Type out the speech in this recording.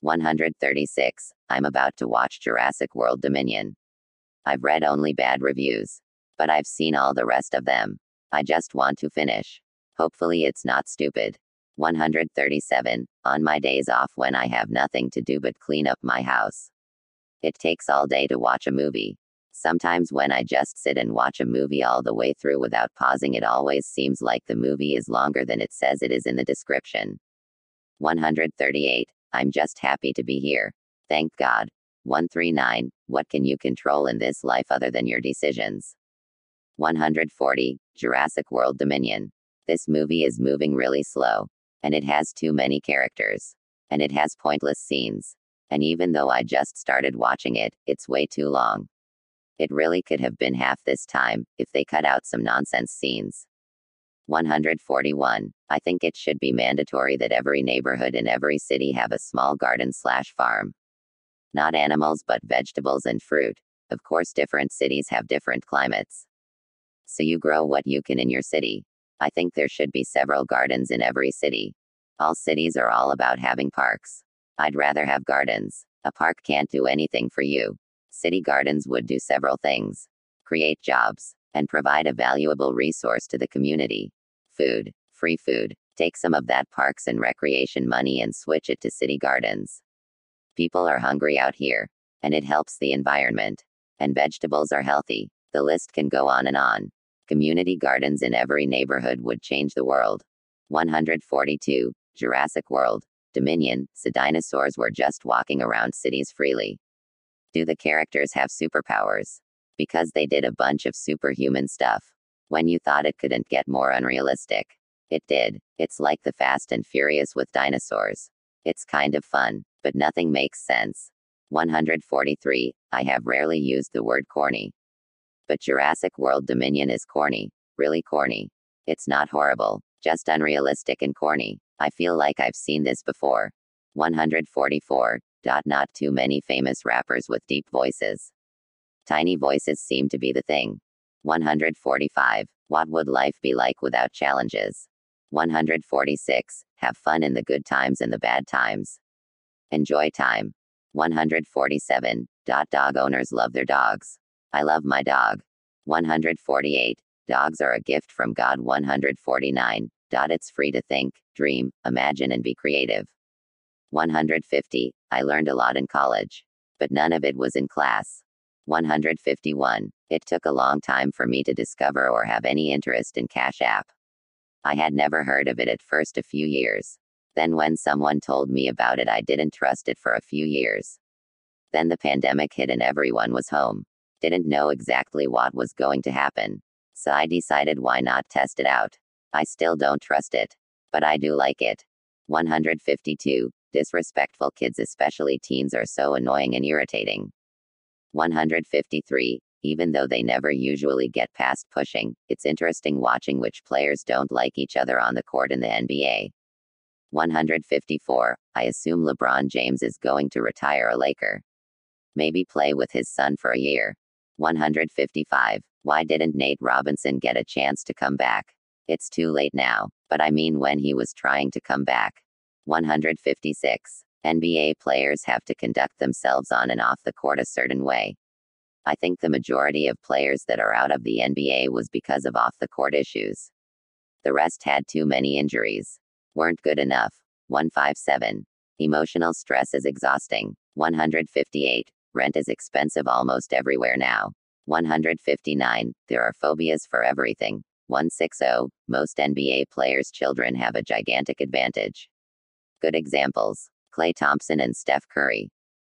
136. I'm about to watch Jurassic World Dominion. I've read only bad reviews. But I've seen all the rest of them. I just want to finish. Hopefully, it's not stupid. 137. On my days off when I have nothing to do but clean up my house. It takes all day to watch a movie. Sometimes when I just sit and watch a movie all the way through without pausing, it always seems like the movie is longer than it says it is in the description. 138. I'm just happy to be here. Thank God. 139. What can you control in this life other than your decisions? 140. Jurassic World Dominion. This movie is moving really slow. And it has too many characters. And it has pointless scenes. And even though I just started watching it, it's way too long. It really could have been half this time, if they cut out some nonsense scenes. 141. I think it should be mandatory that every neighborhood in every city have a small garden slash farm. Not animals but vegetables and fruit. Of course, different cities have different climates. So you grow what you can in your city. I think there should be several gardens in every city. All cities are all about having parks. I'd rather have gardens. A park can't do anything for you. City gardens would do several things create jobs, and provide a valuable resource to the community food, free food. Take some of that parks and recreation money and switch it to city gardens. People are hungry out here, and it helps the environment. And vegetables are healthy. The list can go on and on. Community gardens in every neighborhood would change the world. 142. Jurassic World. Dominion. The dinosaurs were just walking around cities freely. Do the characters have superpowers? Because they did a bunch of superhuman stuff when you thought it couldn't get more unrealistic. It did. It's like the Fast and Furious with dinosaurs. It's kind of fun, but nothing makes sense. 143. I have rarely used the word corny. But Jurassic World Dominion is corny. Really corny. It's not horrible, just unrealistic and corny. I feel like I've seen this before. 144. Not too many famous rappers with deep voices. Tiny voices seem to be the thing. 145. What would life be like without challenges? 146. Have fun in the good times and the bad times. Enjoy time. 147. Dot Dog owners love their dogs. I love my dog. 148. Dogs are a gift from God. 149. Dot It's free to think, dream, imagine, and be creative. 150. I learned a lot in college. But none of it was in class. 151. It took a long time for me to discover or have any interest in Cash App. I had never heard of it at first a few years. Then, when someone told me about it, I didn't trust it for a few years. Then the pandemic hit and everyone was home. Didn't know exactly what was going to happen. So I decided why not test it out. I still don't trust it. But I do like it. 152. Disrespectful kids, especially teens, are so annoying and irritating. 153. Even though they never usually get past pushing, it's interesting watching which players don't like each other on the court in the NBA. 154. I assume LeBron James is going to retire a Laker. Maybe play with his son for a year. 155. Why didn't Nate Robinson get a chance to come back? It's too late now, but I mean when he was trying to come back. 156. NBA players have to conduct themselves on and off the court a certain way. I think the majority of players that are out of the NBA was because of off the court issues. The rest had too many injuries. Weren't good enough. 157. Emotional stress is exhausting. 158. Rent is expensive almost everywhere now. 159. There are phobias for everything. 160. Most NBA players' children have a gigantic advantage. Good examples. Klay Thompson and Steph Curry.